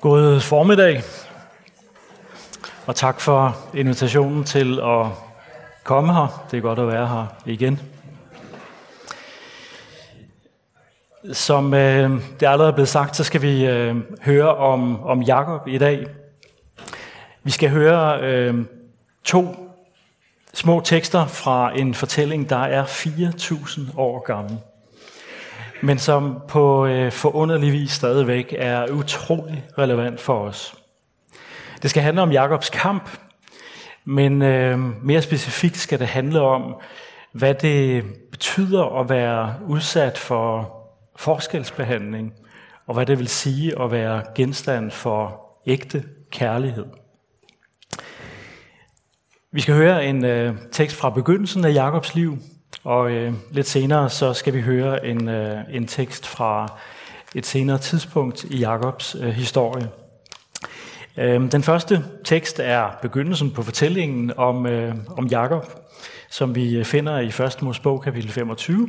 God formiddag, og tak for invitationen til at komme her. Det er godt at være her igen. Som øh, det allerede er blevet sagt, så skal vi øh, høre om, om Jakob i dag. Vi skal høre øh, to små tekster fra en fortælling, der er 4.000 år gammel men som på øh, forunderlig vis stadigvæk er utrolig relevant for os. Det skal handle om Jakobs kamp, men øh, mere specifikt skal det handle om, hvad det betyder at være udsat for forskelsbehandling, og hvad det vil sige at være genstand for ægte kærlighed. Vi skal høre en øh, tekst fra begyndelsen af Jakobs liv, og øh, lidt senere så skal vi høre en, øh, en tekst fra et senere tidspunkt i Jakobs øh, historie. Øh, den første tekst er begyndelsen på fortællingen om, øh, om Jakob, som vi øh, finder i 1. Mosebog kapitel 25.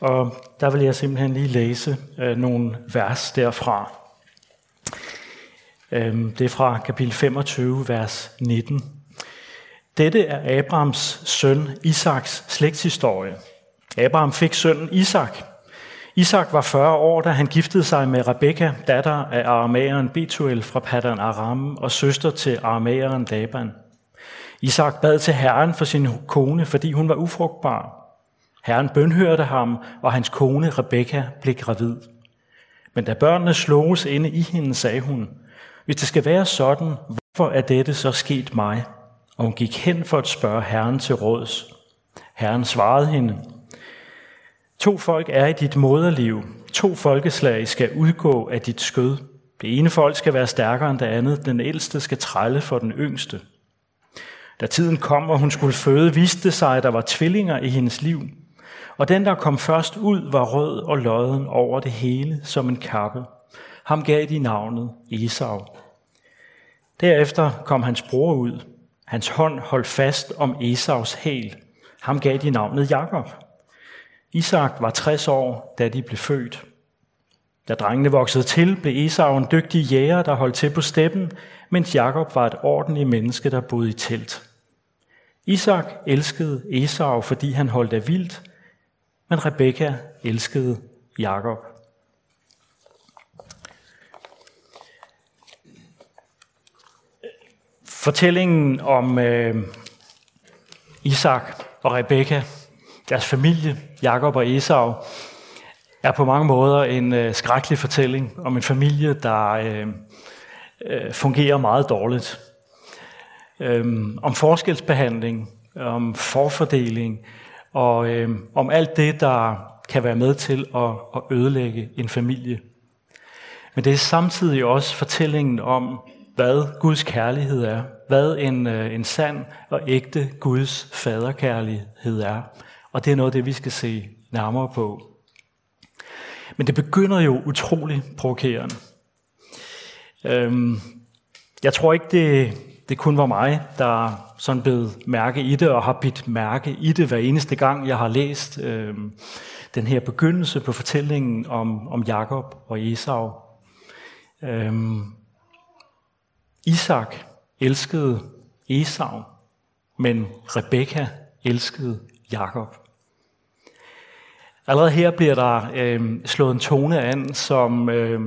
Og der vil jeg simpelthen lige læse øh, nogle vers derfra. Øh, det er fra kapitel 25, vers 19. Dette er Abrahams søn Isaks slægtshistorie. Abraham fik sønnen Isak. Isak var 40 år, da han giftede sig med Rebekka, datter af aramæeren Betuel fra Paddan Aram og søster til aramæeren Laban. Isak bad til Herren for sin kone, fordi hun var ufrugtbar. Herren bønhørte ham, og hans kone Rebekka blev gravid. Men da børnene sloges inde i hende, sagde hun, hvis det skal være sådan, hvorfor er dette så sket mig? Og hun gik hen for at spørge Herren til råds. Herren svarede hende, To folk er i dit moderliv. To folkeslag skal udgå af dit skød. Det ene folk skal være stærkere end det andet. Den ældste skal trælle for den yngste. Da tiden kom, hvor hun skulle føde, viste det sig, at der var tvillinger i hendes liv. Og den, der kom først ud, var rød og lodden over det hele som en kappe. Ham gav de navnet Esau. Derefter kom hans bror ud, Hans hånd holdt fast om Esaus hæl. Ham gav de navnet Jakob. Isak var 60 år, da de blev født. Da drengene voksede til, blev Esau en dygtig jæger, der holdt til på steppen, mens Jakob var et ordentligt menneske, der boede i telt. Isak elskede Esau, fordi han holdt af vildt, men Rebekka elskede Jakob. Fortællingen om øh, Isak og Rebekka, deres familie, Jakob og Esau, er på mange måder en øh, skrækkelig fortælling om en familie, der øh, øh, fungerer meget dårligt. Øh, om forskelsbehandling, om forfordeling og øh, om alt det, der kan være med til at, at ødelægge en familie. Men det er samtidig også fortællingen om, hvad Guds kærlighed er, hvad en, øh, en sand og ægte Guds faderkærlighed er. Og det er noget af det, vi skal se nærmere på. Men det begynder jo utrolig provokerende. Øhm, jeg tror ikke, det, det kun var mig, der sådan blev mærke i det, og har bidt mærke i det hver eneste gang, jeg har læst øhm, den her begyndelse på fortællingen om, om Jakob og Esau. Øhm, Isak elskede Esau, men Rebekka elskede Jakob. Allerede her bliver der øh, slået en tone an, som, øh,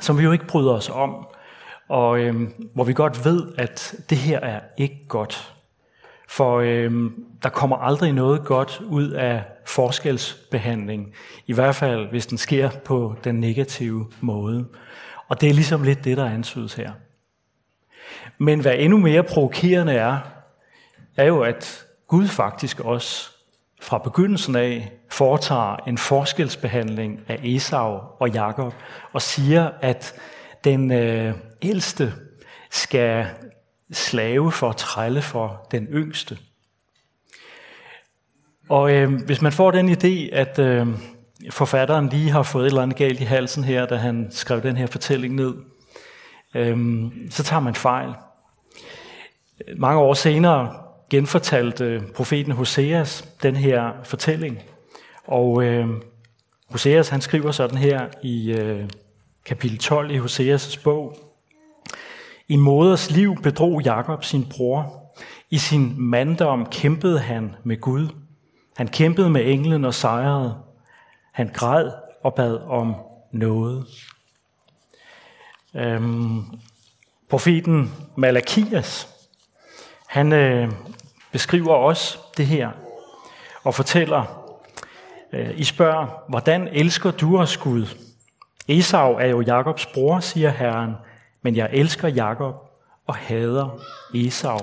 som vi jo ikke bryder os om, og øh, hvor vi godt ved, at det her er ikke godt. For øh, der kommer aldrig noget godt ud af forskelsbehandling, i hvert fald hvis den sker på den negative måde. Og det er ligesom lidt det, der antydes her. Men hvad endnu mere provokerende er, er jo, at Gud faktisk også fra begyndelsen af foretager en forskelsbehandling af Esau og Jakob og siger, at den øh, ældste skal slave for at trælle for den yngste. Og øh, hvis man får den idé, at øh, forfatteren lige har fået et eller andet galt i halsen her, da han skrev den her fortælling ned, øhm, så tager man fejl. Mange år senere genfortalte profeten Hoseas den her fortælling. Og øh, Hoseas han skriver sådan her i øh, kapitel 12 i Hoseas' bog. I moders liv bedrog Jakob sin bror. I sin manddom kæmpede han med Gud. Han kæmpede med englen og sejrede. Han græd og bad om noget. Øhm, profeten Malakias, han øh, beskriver også det her og fortæller, øh, I spørger, hvordan elsker du os Gud? Esau er jo Jakobs bror, siger Herren, men jeg elsker Jakob og hader Esau.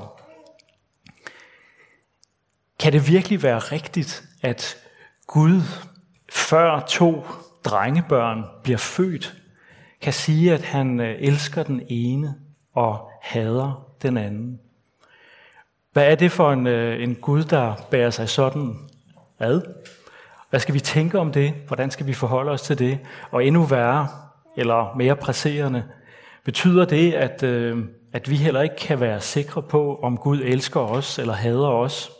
Kan det virkelig være rigtigt, at Gud før to drengebørn bliver født, kan sige, at han øh, elsker den ene og hader den anden? Hvad er det for en, øh, en Gud, der bærer sig sådan ad? Hvad skal vi tænke om det? Hvordan skal vi forholde os til det? Og endnu værre, eller mere presserende, betyder det, at, øh, at vi heller ikke kan være sikre på, om Gud elsker os eller hader os.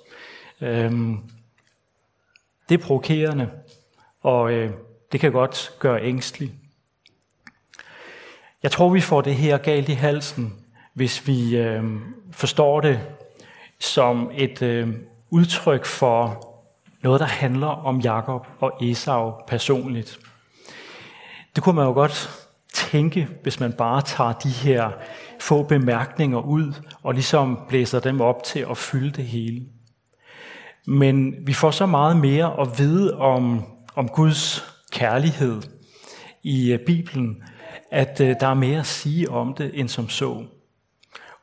Øhm, det er provokerende, og det kan godt gøre ængstelig. Jeg tror, vi får det her galt i halsen, hvis vi øh, forstår det som et øh, udtryk for noget, der handler om Jakob og Esau personligt. Det kunne man jo godt tænke, hvis man bare tager de her få bemærkninger ud og ligesom blæser dem op til at fylde det hele. Men vi får så meget mere at vide om, om Guds kærlighed i øh, Bibelen, at øh, der er mere at sige om det end som så.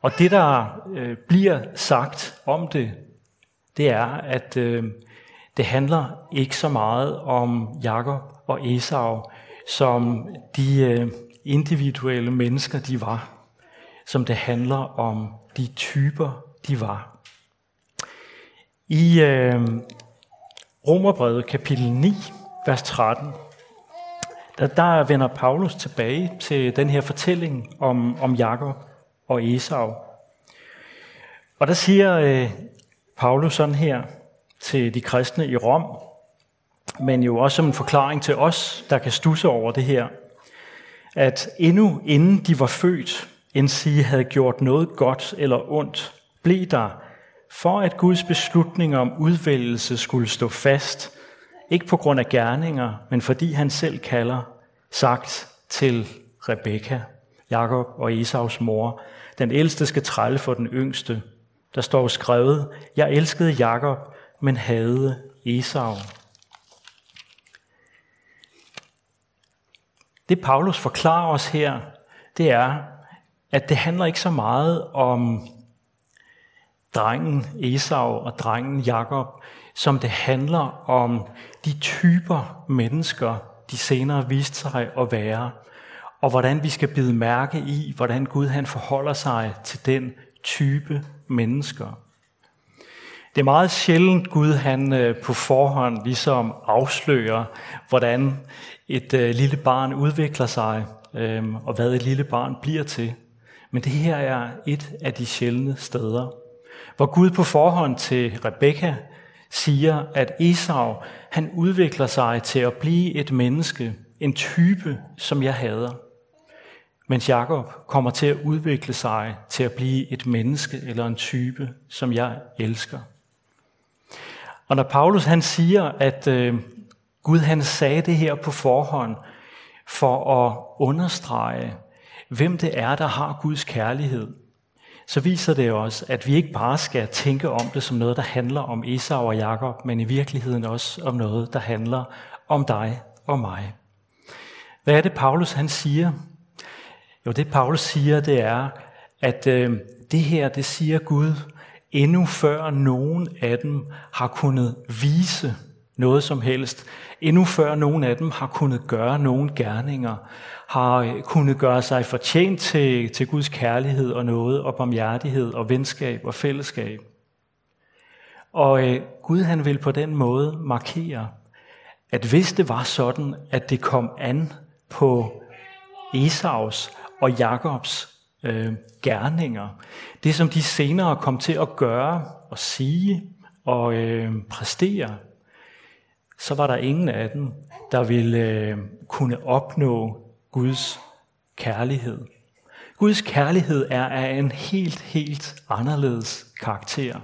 Og det, der øh, bliver sagt om det, det er, at øh, det handler ikke så meget om Jakob og Esau, som de øh, individuelle mennesker, de var, som det handler om de typer, de var. I øh, Romerbrevet kapitel 9, vers 13, der, der vender Paulus tilbage til den her fortælling om, om Jakob og Esau. Og der siger øh, Paulus sådan her til de kristne i Rom, men jo også som en forklaring til os, der kan stusse over det her, at endnu inden de var født, end sige havde gjort noget godt eller ondt, blev der for at Guds beslutning om udvælgelse skulle stå fast, ikke på grund af gerninger, men fordi han selv kalder, sagt til Rebekka, Jakob og Esaus mor, den ældste skal trælle for den yngste. Der står skrevet, jeg elskede Jakob, men havde Esau. Det Paulus forklarer os her, det er, at det handler ikke så meget om drengen Esau og drengen Jakob, som det handler om de typer mennesker, de senere viste sig at være, og hvordan vi skal bide mærke i, hvordan Gud han forholder sig til den type mennesker. Det er meget sjældent, Gud han øh, på forhånd ligesom afslører, hvordan et øh, lille barn udvikler sig, øh, og hvad et lille barn bliver til. Men det her er et af de sjældne steder, hvor Gud på forhånd til Rebekka siger, at Esau han udvikler sig til at blive et menneske, en type, som jeg hader. Mens Jakob kommer til at udvikle sig til at blive et menneske eller en type, som jeg elsker. Og når Paulus han siger, at øh, Gud han sagde det her på forhånd for at understrege, hvem det er, der har Guds kærlighed, så viser det også, at vi ikke bare skal tænke om det som noget, der handler om Esau og Jakob, men i virkeligheden også om noget, der handler om dig og mig. Hvad er det, Paulus han siger? Jo, det Paulus siger, det er, at øh, det her, det siger Gud, endnu før nogen af dem har kunnet vise noget som helst. Endnu før nogen af dem har kunnet gøre nogen gerninger, har øh, kunnet gøre sig fortjent til, til Guds kærlighed og noget, og barmhjertighed og venskab og fællesskab. Og øh, Gud han vil på den måde markere, at hvis det var sådan, at det kom an på Esaus og Jakobs øh, gerninger, det som de senere kom til at gøre og sige og øh, præstere, så var der ingen af dem, der ville øh, kunne opnå Guds kærlighed, Guds kærlighed er af en helt, helt anderledes karakter.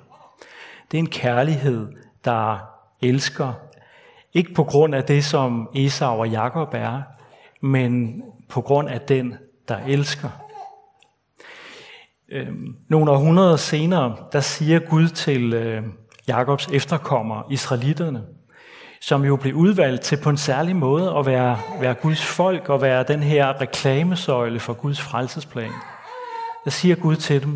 Det er en kærlighed, der elsker, ikke på grund af det, som Esau og Jakob er, men på grund af den, der elsker. Øh, nogle århundreder senere, der siger Gud til øh, Jakobs efterkommere, israelitterne, som jo blev udvalgt til på en særlig måde at være, være Guds folk og være den her reklamesøjle for Guds frelsesplan. Der siger Gud til dem,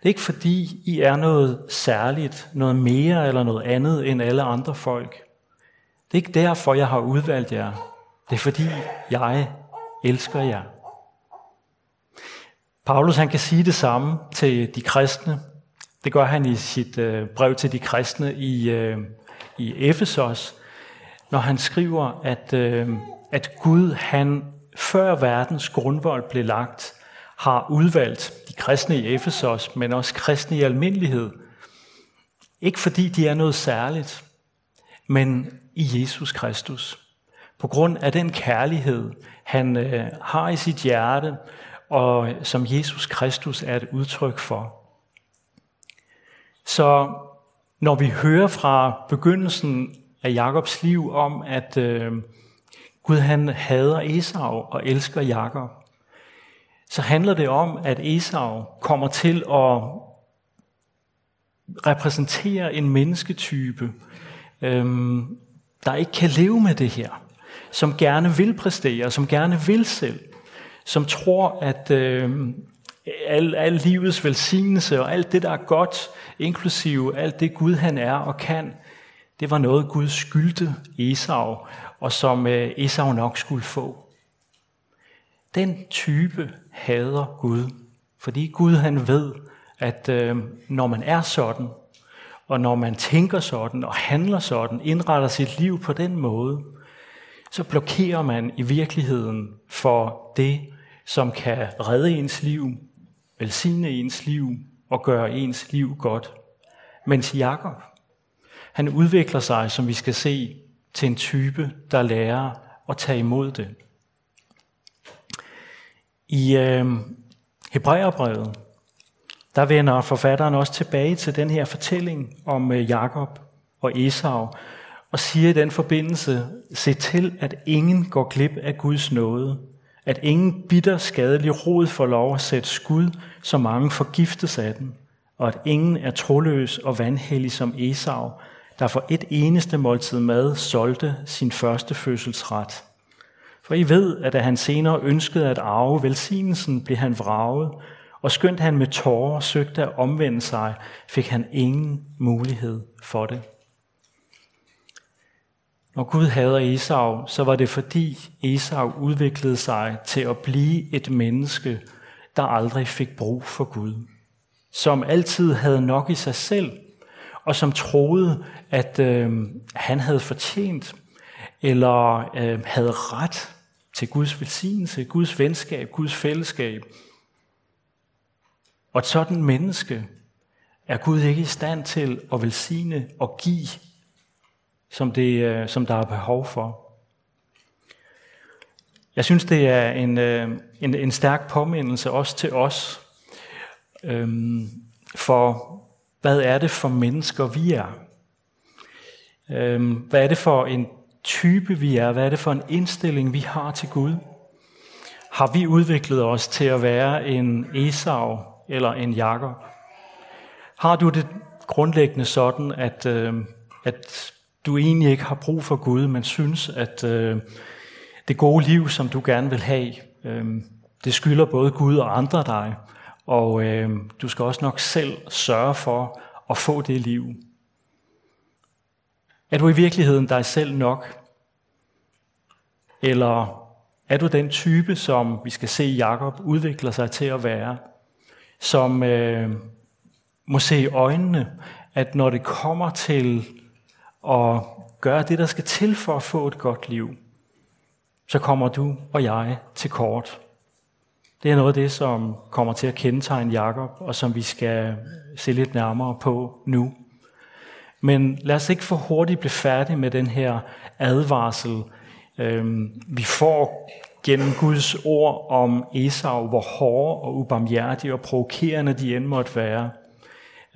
det er ikke fordi I er noget særligt, noget mere eller noget andet end alle andre folk. Det er ikke derfor, jeg har udvalgt jer. Det er fordi, jeg elsker jer. Paulus han kan sige det samme til de kristne. Det gør han i sit øh, brev til de kristne i, øh, i Efesos, når han skriver, at, øh, at Gud han før verdens grundvold blev lagt, har udvalgt de kristne i Efesos, men også kristne i almindelighed. Ikke fordi de er noget særligt, men i Jesus Kristus. På grund af den kærlighed, han øh, har i sit hjerte, og som Jesus Kristus er et udtryk for. Så når vi hører fra begyndelsen af Jakobs liv om, at øh, Gud han hader Esau og elsker Jakob, så handler det om, at Esau kommer til at repræsentere en mennesketype, øh, der ikke kan leve med det her, som gerne vil præstere, som gerne vil selv, som tror, at øh, al, al livets velsignelse og alt det, der er godt, inklusive alt det Gud han er og kan, det var noget Gud skyldte Esau, og som øh, Esau nok skulle få. Den type hader Gud, fordi Gud han ved, at øh, når man er sådan, og når man tænker sådan og handler sådan, indretter sit liv på den måde, så blokerer man i virkeligheden for det, som kan redde ens liv, velsigne ens liv og gøre ens liv godt. Mens Jakob, han udvikler sig, som vi skal se, til en type, der lærer at tage imod det. I øh, Hebræerbrevet, der vender forfatteren også tilbage til den her fortælling om øh, Jakob og Esau, og siger i den forbindelse, se til, at ingen går glip af Guds nåde, at ingen bitter skadelig rod får lov at sætte skud, så mange forgiftes af den, og at ingen er troløs og vanhellig som Esau, der for et eneste måltid mad solgte sin første fødselsret. For I ved, at da han senere ønskede at arve velsignelsen, blev han vraget, og skønt han med tårer søgte at omvende sig, fik han ingen mulighed for det. Når Gud hader Esau, så var det fordi Esau udviklede sig til at blive et menneske, der aldrig fik brug for Gud. Som altid havde nok i sig selv, og som troede, at øh, han havde fortjent eller øh, havde ret til Guds velsignelse, Guds venskab, Guds fællesskab. Og et sådan menneske er Gud ikke i stand til at velsigne og give som, det, øh, som der er behov for. Jeg synes, det er en, øh, en, en stærk påmindelse også til os, øhm, for hvad er det for mennesker, vi er? Øhm, hvad er det for en type, vi er? Hvad er det for en indstilling, vi har til Gud? Har vi udviklet os til at være en Esau eller en Jakob? Har du det grundlæggende sådan, at, øh, at du egentlig ikke har brug for Gud, men synes, at øh, det gode liv, som du gerne vil have, øh, det skylder både Gud og andre dig, og øh, du skal også nok selv sørge for at få det liv. Er du i virkeligheden dig selv nok? Eller er du den type, som vi skal se Jakob udvikler sig til at være, som øh, må se i øjnene, at når det kommer til at gøre det, der skal til for at få et godt liv, så kommer du og jeg til kort. Det er noget af det, som kommer til at kendetegne Jakob, og som vi skal se lidt nærmere på nu. Men lad os ikke for hurtigt blive færdige med den her advarsel. Øhm, vi får gennem Guds ord om Esau, hvor hårde og ubarmhjertige og provokerende de end måtte være.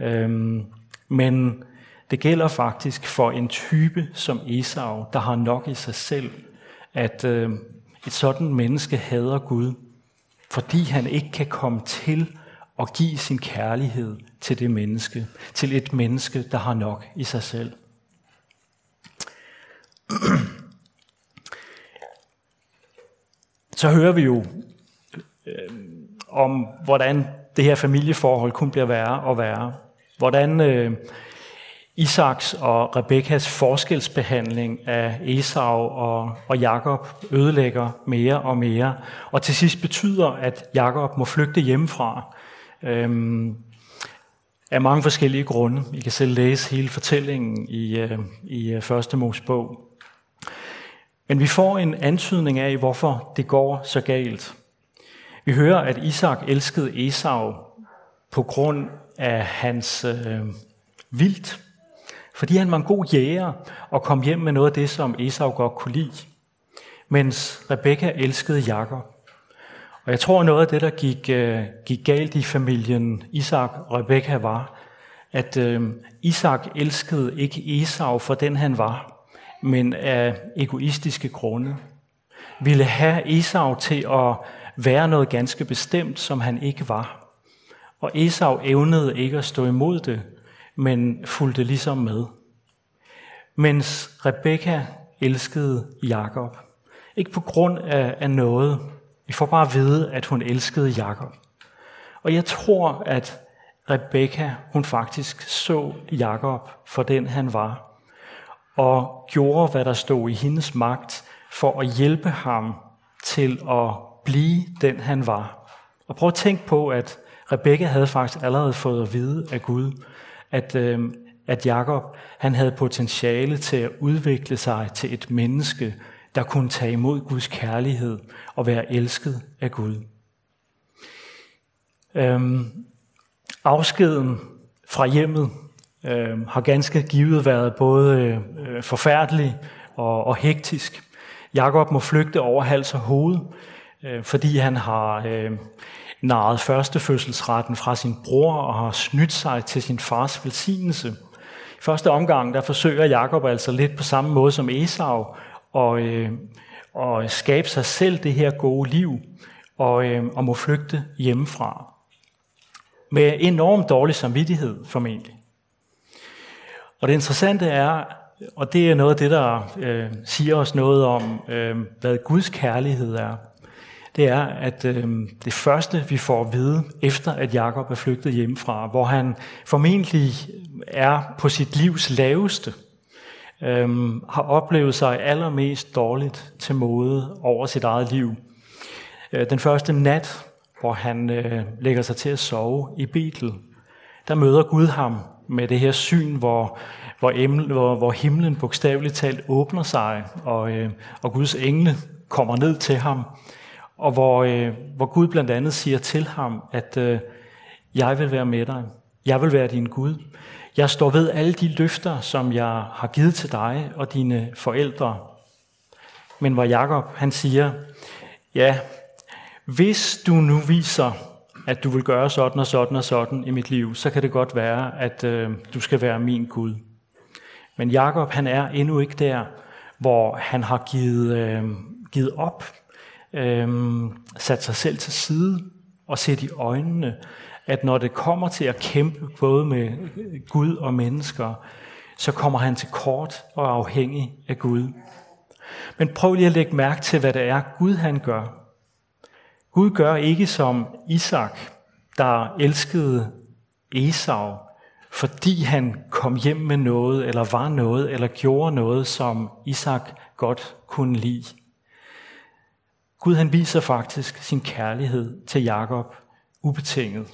Øhm, men det gælder faktisk for en type som Esau, der har nok i sig selv, at øh, et sådan menneske hader Gud, fordi han ikke kan komme til at give sin kærlighed til det menneske, til et menneske, der har nok i sig selv. Så hører vi jo øh, om, hvordan det her familieforhold kun bliver værre og værre. Hvordan øh, Isaks og Rebekkas forskelsbehandling af Esau og, og Jakob ødelægger mere og mere, og til sidst betyder, at Jakob må flygte hjemmefra øhm, af mange forskellige grunde. I kan selv læse hele fortællingen i, øh, i Første første Mosebog. Men vi får en antydning af, hvorfor det går så galt. Vi hører, at Isak elskede Esau på grund af hans øh, vildt, fordi han var en god jæger og kom hjem med noget af det, som Esau godt kunne lide, mens Rebekka elskede Jakob. Og jeg tror, noget af det, der gik, øh, gik galt i familien Isak og Rebekka var, at øh, Isak elskede ikke Esau for den han var, men af egoistiske grunde. Ville have Esau til at være noget ganske bestemt, som han ikke var. Og Esau evnede ikke at stå imod det, men fulgte ligesom med. Mens Rebekka elskede Jakob. Ikke på grund af, af noget. Vi får bare at vide, at hun elskede Jakob. Og jeg tror, at Rebekka, hun faktisk så Jakob for den han var, og gjorde, hvad der stod i hendes magt, for at hjælpe ham til at blive den han var. Og prøv at tænke på, at Rebekka havde faktisk allerede fået at vide af Gud, at, øh, at Jakob han havde potentiale til at udvikle sig til et menneske, der kunne tage imod Guds kærlighed og være elsket af Gud. Øhm, afskeden fra hjemmet øh, har ganske givet været både øh, forfærdelig og, og hektisk. Jakob må flygte over hals og hoved, øh, fordi han har øh, narret førstefødselsretten fra sin bror og har snydt sig til sin fars velsignelse. I første omgang der forsøger Jakob altså lidt på samme måde som Esau og, øh, og skabe sig selv det her gode liv og, øh, og må flygte hjemmefra. Med enormt dårlig samvittighed formentlig. Og det interessante er, og det er noget af det, der øh, siger os noget om, øh, hvad Guds kærlighed er, det er, at øh, det første, vi får at vide, efter at Jakob er flygtet hjemmefra, hvor han formentlig er på sit livs laveste, øh, har oplevet sig allermest dårligt til mode over sit eget liv. Øh, den første nat, hvor han øh, lægger sig til at sove i Betel, der møder Gud ham med det her syn, hvor, hvor, emne, hvor, hvor himlen bogstaveligt talt åbner sig, og, øh, og Guds engle kommer ned til ham og hvor, øh, hvor Gud blandt andet siger til ham, at øh, jeg vil være med dig. Jeg vil være din Gud. Jeg står ved alle de løfter, som jeg har givet til dig og dine forældre. Men hvor Jakob han siger, ja, hvis du nu viser, at du vil gøre sådan og sådan og sådan i mit liv, så kan det godt være, at øh, du skal være min Gud. Men Jakob han er endnu ikke der, hvor han har givet, øh, givet op øhm, sat sig selv til side og set i øjnene, at når det kommer til at kæmpe både med Gud og mennesker, så kommer han til kort og er afhængig af Gud. Men prøv lige at lægge mærke til, hvad det er, Gud han gør. Gud gør ikke som Isak, der elskede Esau, fordi han kom hjem med noget, eller var noget, eller gjorde noget, som Isak godt kunne lide. Gud han viser faktisk sin kærlighed til Jakob ubetinget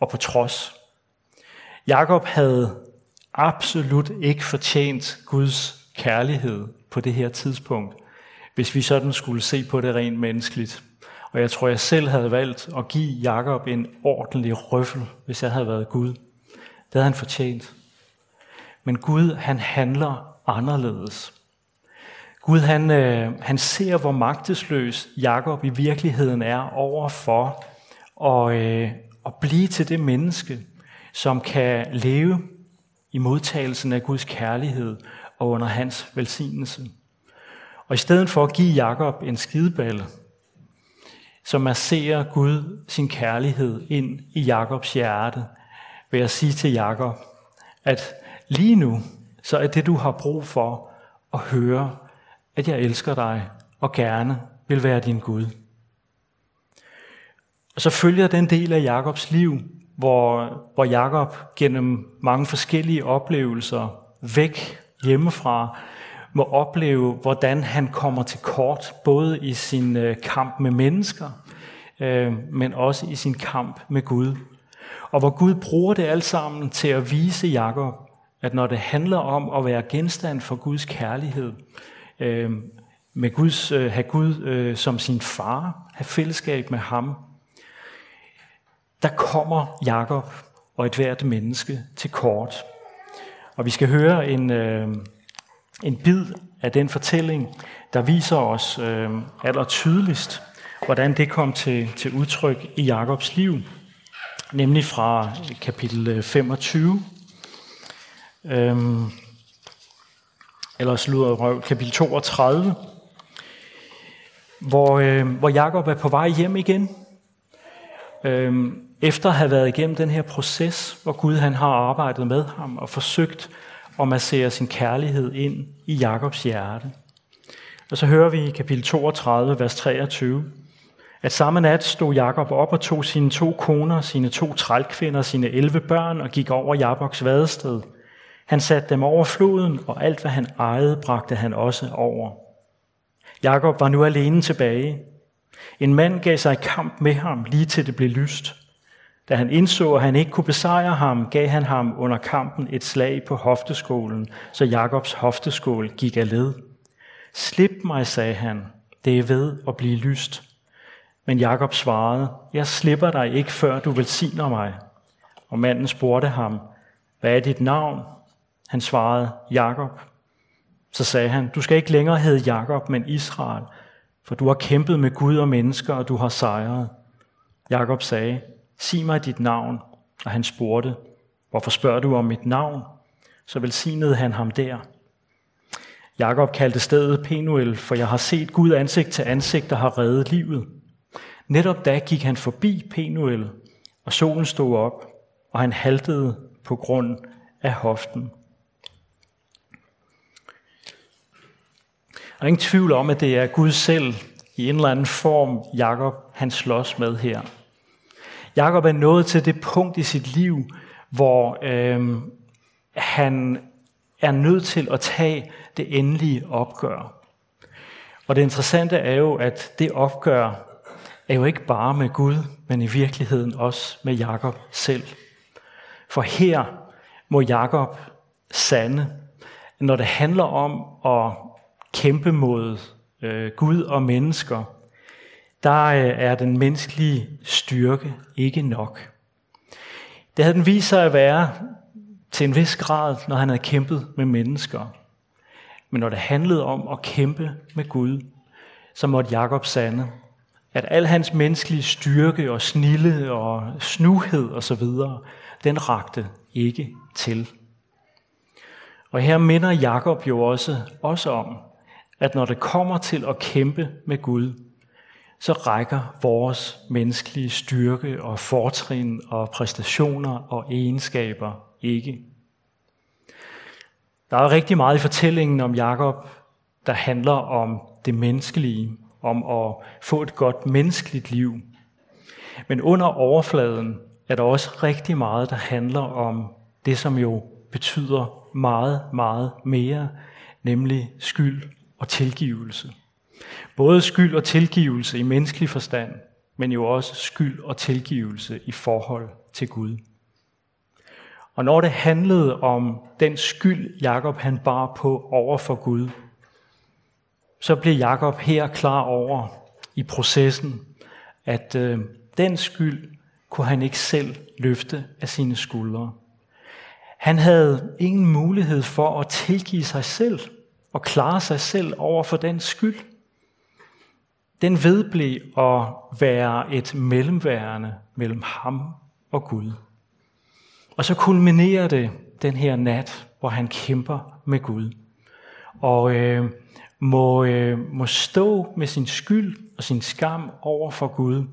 og på trods. Jakob havde absolut ikke fortjent Guds kærlighed på det her tidspunkt, hvis vi sådan skulle se på det rent menneskeligt. Og jeg tror, jeg selv havde valgt at give Jakob en ordentlig røffel, hvis jeg havde været Gud. Det havde han fortjent. Men Gud, han handler anderledes. Gud han, øh, han ser, hvor magtesløs Jakob i virkeligheden er over for at, øh, at blive til det menneske, som kan leve i modtagelsen af Guds kærlighed og under hans velsignelse. Og i stedet for at give Jakob en skideballe, så masserer Gud sin kærlighed ind i Jakobs hjerte, ved at sige til Jakob, at lige nu, så er det, du har brug for at høre, at jeg elsker dig og gerne vil være din Gud. Og så følger den del af Jakobs liv, hvor, hvor Jakob gennem mange forskellige oplevelser væk hjemmefra må opleve, hvordan han kommer til kort, både i sin øh, kamp med mennesker, øh, men også i sin kamp med Gud. Og hvor Gud bruger det alt sammen til at vise Jakob, at når det handler om at være genstand for Guds kærlighed, Øhm, øh, med Guds, have Gud øh, som sin far, have fællesskab med ham, der kommer Jakob og et hvert menneske til kort. Og vi skal høre en, øh, en bid af den fortælling, der viser os øh, aller tydeligst, hvordan det kom til, til udtryk i Jakobs liv, nemlig fra kapitel 25, øh, eller slutter kapitel 32, hvor, øh, hvor Jakob er på vej hjem igen. Øh, efter at have været igennem den her proces, hvor Gud han har arbejdet med ham og forsøgt at massere sin kærlighed ind i Jakobs hjerte. Og så hører vi i kapitel 32, vers 23, at samme nat stod Jakob op og tog sine to koner, sine to trælkvinder, sine 11 børn og gik over Jabboks vadested. Han satte dem over floden, og alt hvad han ejede, bragte han også over. Jakob var nu alene tilbage. En mand gav sig i kamp med ham, lige til det blev lyst. Da han indså, at han ikke kunne besejre ham, gav han ham under kampen et slag på hofteskålen, så Jakobs hofteskål gik af led. Slip mig, sagde han, det er ved at blive lyst. Men Jakob svarede, jeg slipper dig ikke, før du velsigner mig. Og manden spurgte ham, hvad er dit navn? Han svarede, Jakob. Så sagde han, du skal ikke længere hedde Jakob, men Israel, for du har kæmpet med Gud og mennesker, og du har sejret. Jakob sagde, sig mig dit navn. Og han spurgte, hvorfor spørger du om mit navn? Så velsignede han ham der. Jakob kaldte stedet Penuel, for jeg har set Gud ansigt til ansigt, der har reddet livet. Netop da gik han forbi Penuel, og solen stod op, og han haltede på grund af hoften. Der er ingen tvivl om, at det er Gud selv i en eller anden form, Jakob han slås med her. Jakob er nået til det punkt i sit liv, hvor øh, han er nødt til at tage det endelige opgør. Og det interessante er jo, at det opgør er jo ikke bare med Gud, men i virkeligheden også med Jakob selv. For her må Jakob sande, når det handler om at kæmpe mod øh, Gud og mennesker, der øh, er den menneskelige styrke ikke nok. Det havde den vist sig at være til en vis grad, når han havde kæmpet med mennesker. Men når det handlede om at kæmpe med Gud, så måtte Jakob sande, at al hans menneskelige styrke og snille og snuhed osv., den rakte ikke til. Og her minder Jakob jo også, også om, at når det kommer til at kæmpe med Gud, så rækker vores menneskelige styrke og fortrin og præstationer og egenskaber ikke. Der er rigtig meget i fortællingen om Jakob, der handler om det menneskelige, om at få et godt menneskeligt liv. Men under overfladen er der også rigtig meget, der handler om det, som jo betyder meget, meget mere, nemlig skyld og tilgivelse. Både skyld og tilgivelse i menneskelig forstand, men jo også skyld og tilgivelse i forhold til Gud. Og når det handlede om den skyld, Jakob han bar på over for Gud, så blev Jakob her klar over i processen, at øh, den skyld kunne han ikke selv løfte af sine skuldre. Han havde ingen mulighed for at tilgive sig selv og klare sig selv over for den skyld. Den vedblev at være et mellemværende mellem ham og Gud. Og så kulminerer det den her nat, hvor han kæmper med Gud. Og øh, må, øh, må stå med sin skyld og sin skam over for Gud.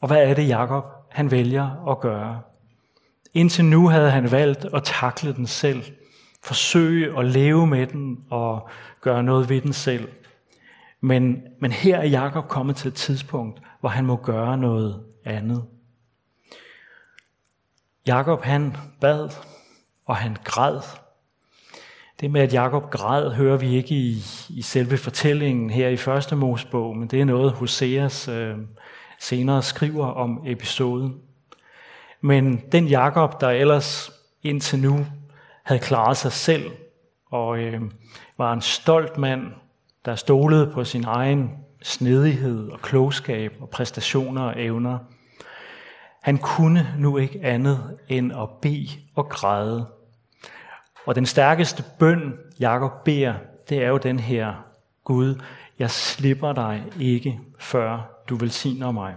Og hvad er det, Jakob han vælger at gøre? Indtil nu havde han valgt at takle den selv. Forsøge at leve med den og gøre noget ved den selv. Men, men her er Jakob kommet til et tidspunkt, hvor han må gøre noget andet. Jakob han bad, og han græd. Det med, at Jakob græd, hører vi ikke i, i selve fortællingen her i første Mosebog, men det er noget, Hoseas øh, senere skriver om episoden. Men den Jakob, der ellers indtil nu havde klaret sig selv, og øh, var en stolt mand, der stolede på sin egen snedighed og klogskab og præstationer og evner, han kunne nu ikke andet end at bede og græde. Og den stærkeste bøn, Jakob beder, det er jo den her, Gud, jeg slipper dig ikke, før du velsigner mig.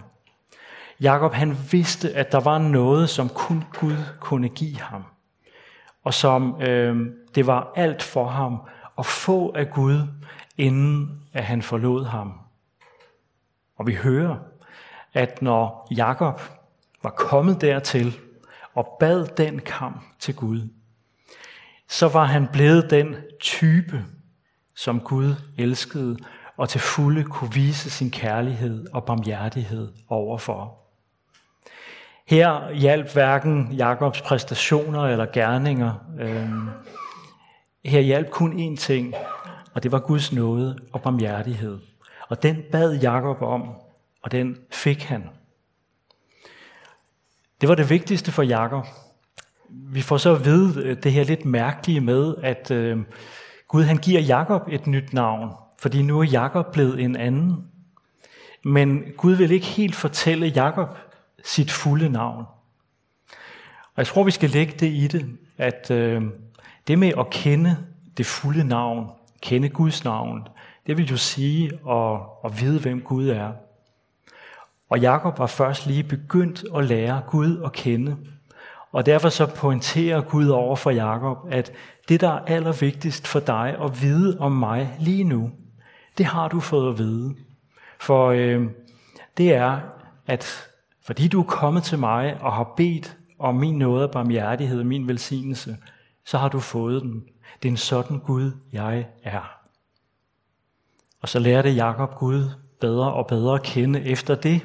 Jakob han vidste, at der var noget, som kun Gud kunne give ham. Og som øh, det var alt for ham at få af Gud, inden at han forlod ham. Og vi hører, at når Jakob var kommet dertil og bad den kamp til Gud, så var han blevet den type, som Gud elskede og til fulde kunne vise sin kærlighed og barmhjertighed overfor. Her hjalp hverken Jakobs præstationer eller gerninger. Øhm, her hjalp kun én ting, og det var Guds nåde og barmhjertighed. Og den bad Jakob om, og den fik han. Det var det vigtigste for Jakob. Vi får så at vide øh, det her lidt mærkelige med, at øh, Gud han giver Jakob et nyt navn, fordi nu er Jakob blevet en anden. Men Gud vil ikke helt fortælle Jakob sit fulde navn. Og jeg tror, vi skal lægge det i det, at øh, det med at kende det fulde navn, kende Guds navn, det vil jo sige at, at vide, hvem Gud er. Og Jakob var først lige begyndt at lære Gud at kende. Og derfor så pointerer Gud over for Jakob, at det, der er allervigtigst for dig at vide om mig lige nu, det har du fået at vide. For øh, det er, at fordi du er kommet til mig og har bedt om min nåde og barmhjertighed og min velsignelse, så har du fået den. Det er en sådan Gud, jeg er. Og så lærte Jakob Gud bedre og bedre at kende efter det,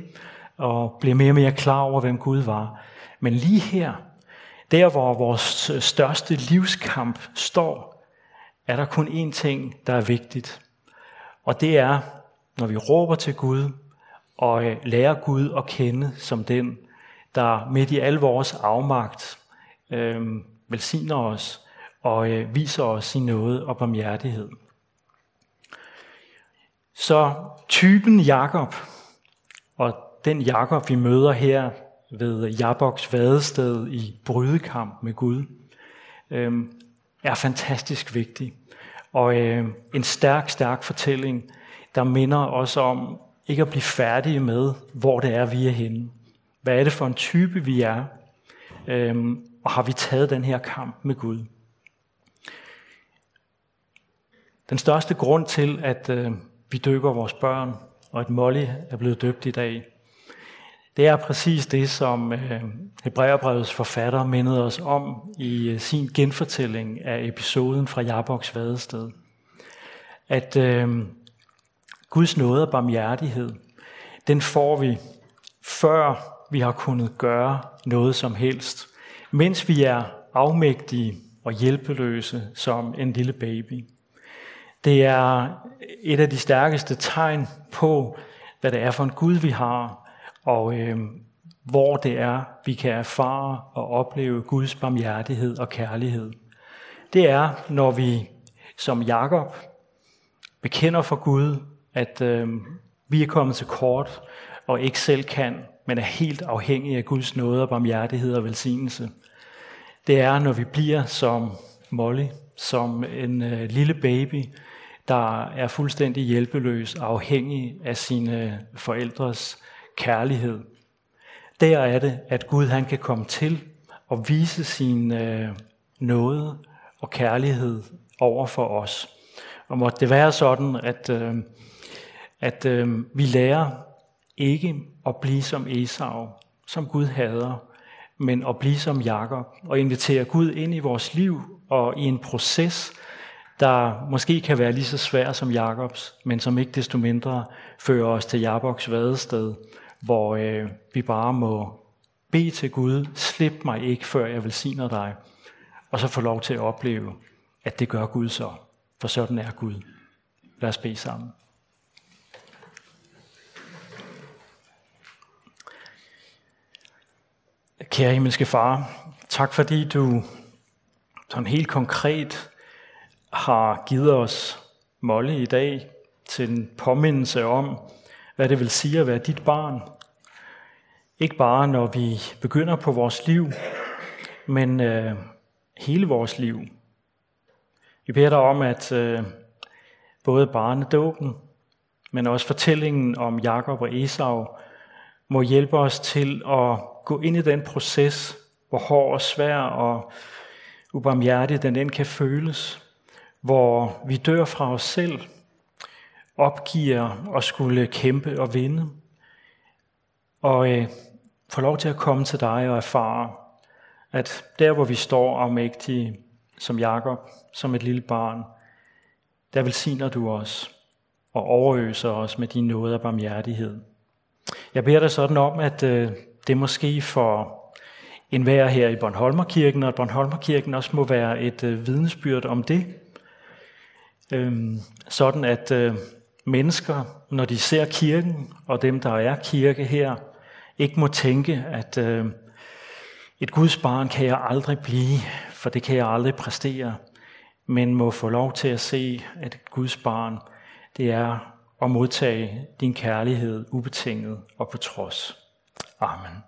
og blev mere og mere klar over, hvem Gud var. Men lige her, der hvor vores største livskamp står, er der kun én ting, der er vigtigt. Og det er, når vi råber til Gud og øh, Gud at kende som den, der midt i al vores afmagt øh, velsigner os og øh, viser os sin nåde og barmhjertighed. Så typen Jakob, og den Jakob, vi møder her ved Jaboks vadested i brydekamp med Gud, øh, er fantastisk vigtig. Og øh, en stærk, stærk fortælling, der minder os om ikke at blive færdige med, hvor det er, vi er henne. Hvad er det for en type, vi er? Øhm, og har vi taget den her kamp med Gud? Den største grund til, at øh, vi døber vores børn, og at Molly er blevet døbt i dag, det er præcis det, som øh, Hebræerbrevets forfatter mindede os om i øh, sin genfortælling af episoden fra Jaboks vadested. At øh, Guds nåde og barmhjertighed, den får vi, før vi har kunnet gøre noget som helst, mens vi er afmægtige og hjælpeløse som en lille baby. Det er et af de stærkeste tegn på, hvad det er for en Gud, vi har, og øh, hvor det er, vi kan erfare og opleve Guds barmhjertighed og kærlighed. Det er, når vi som Jakob bekender for Gud, at øh, vi er kommet til kort og ikke selv kan, men er helt afhængige af Guds nåde og barmhjertighed og velsignelse. Det er, når vi bliver som Molly som en øh, lille baby, der er fuldstændig hjælpeløs, afhængig af sine forældres kærlighed. Der er det, at Gud han kan komme til og vise sin øh, nåde og kærlighed over for os. Og måtte det være sådan, at, øh, at øh, vi lærer ikke at blive som Esau, som Gud hader, men at blive som Jakob og invitere Gud ind i vores liv og i en proces, der måske kan være lige så svær som Jakobs, men som ikke desto mindre fører os til Jakobs vadested, hvor øh, vi bare må bede til Gud, slip mig ikke, før jeg velsigner dig, og så få lov til at opleve, at det gør Gud så, for sådan er Gud. Lad os bede sammen. Kære himmelske far, tak fordi du sådan helt konkret har givet os Molle i dag til en påmindelse om, hvad det vil sige at være dit barn. Ikke bare når vi begynder på vores liv, men øh, hele vores liv. Vi beder dig om, at øh, både barnedåben, men også fortællingen om Jakob og Esau, må hjælpe os til at gå ind i den proces, hvor hård og svær og ubarmhjertig den end kan føles, hvor vi dør fra os selv, opgiver at skulle kæmpe og vinde, og øh, får lov til at komme til dig og erfare, at der hvor vi står afmægtige som Jakob, som et lille barn, der velsigner du os og overøser os med din nåde og barmhjertighed. Jeg beder dig sådan om, at øh, det måske for en vær her i Bornholmerkirken, og at Bornholmerkirken også må være et øh, vidnesbyrd om det. Øhm, sådan at øh, mennesker, når de ser kirken, og dem, der er kirke her, ikke må tænke, at øh, et Guds barn kan jeg aldrig blive, for det kan jeg aldrig præstere, men må få lov til at se, at et Guds barn, det er at modtage din kærlighed ubetinget og på trods. Amen.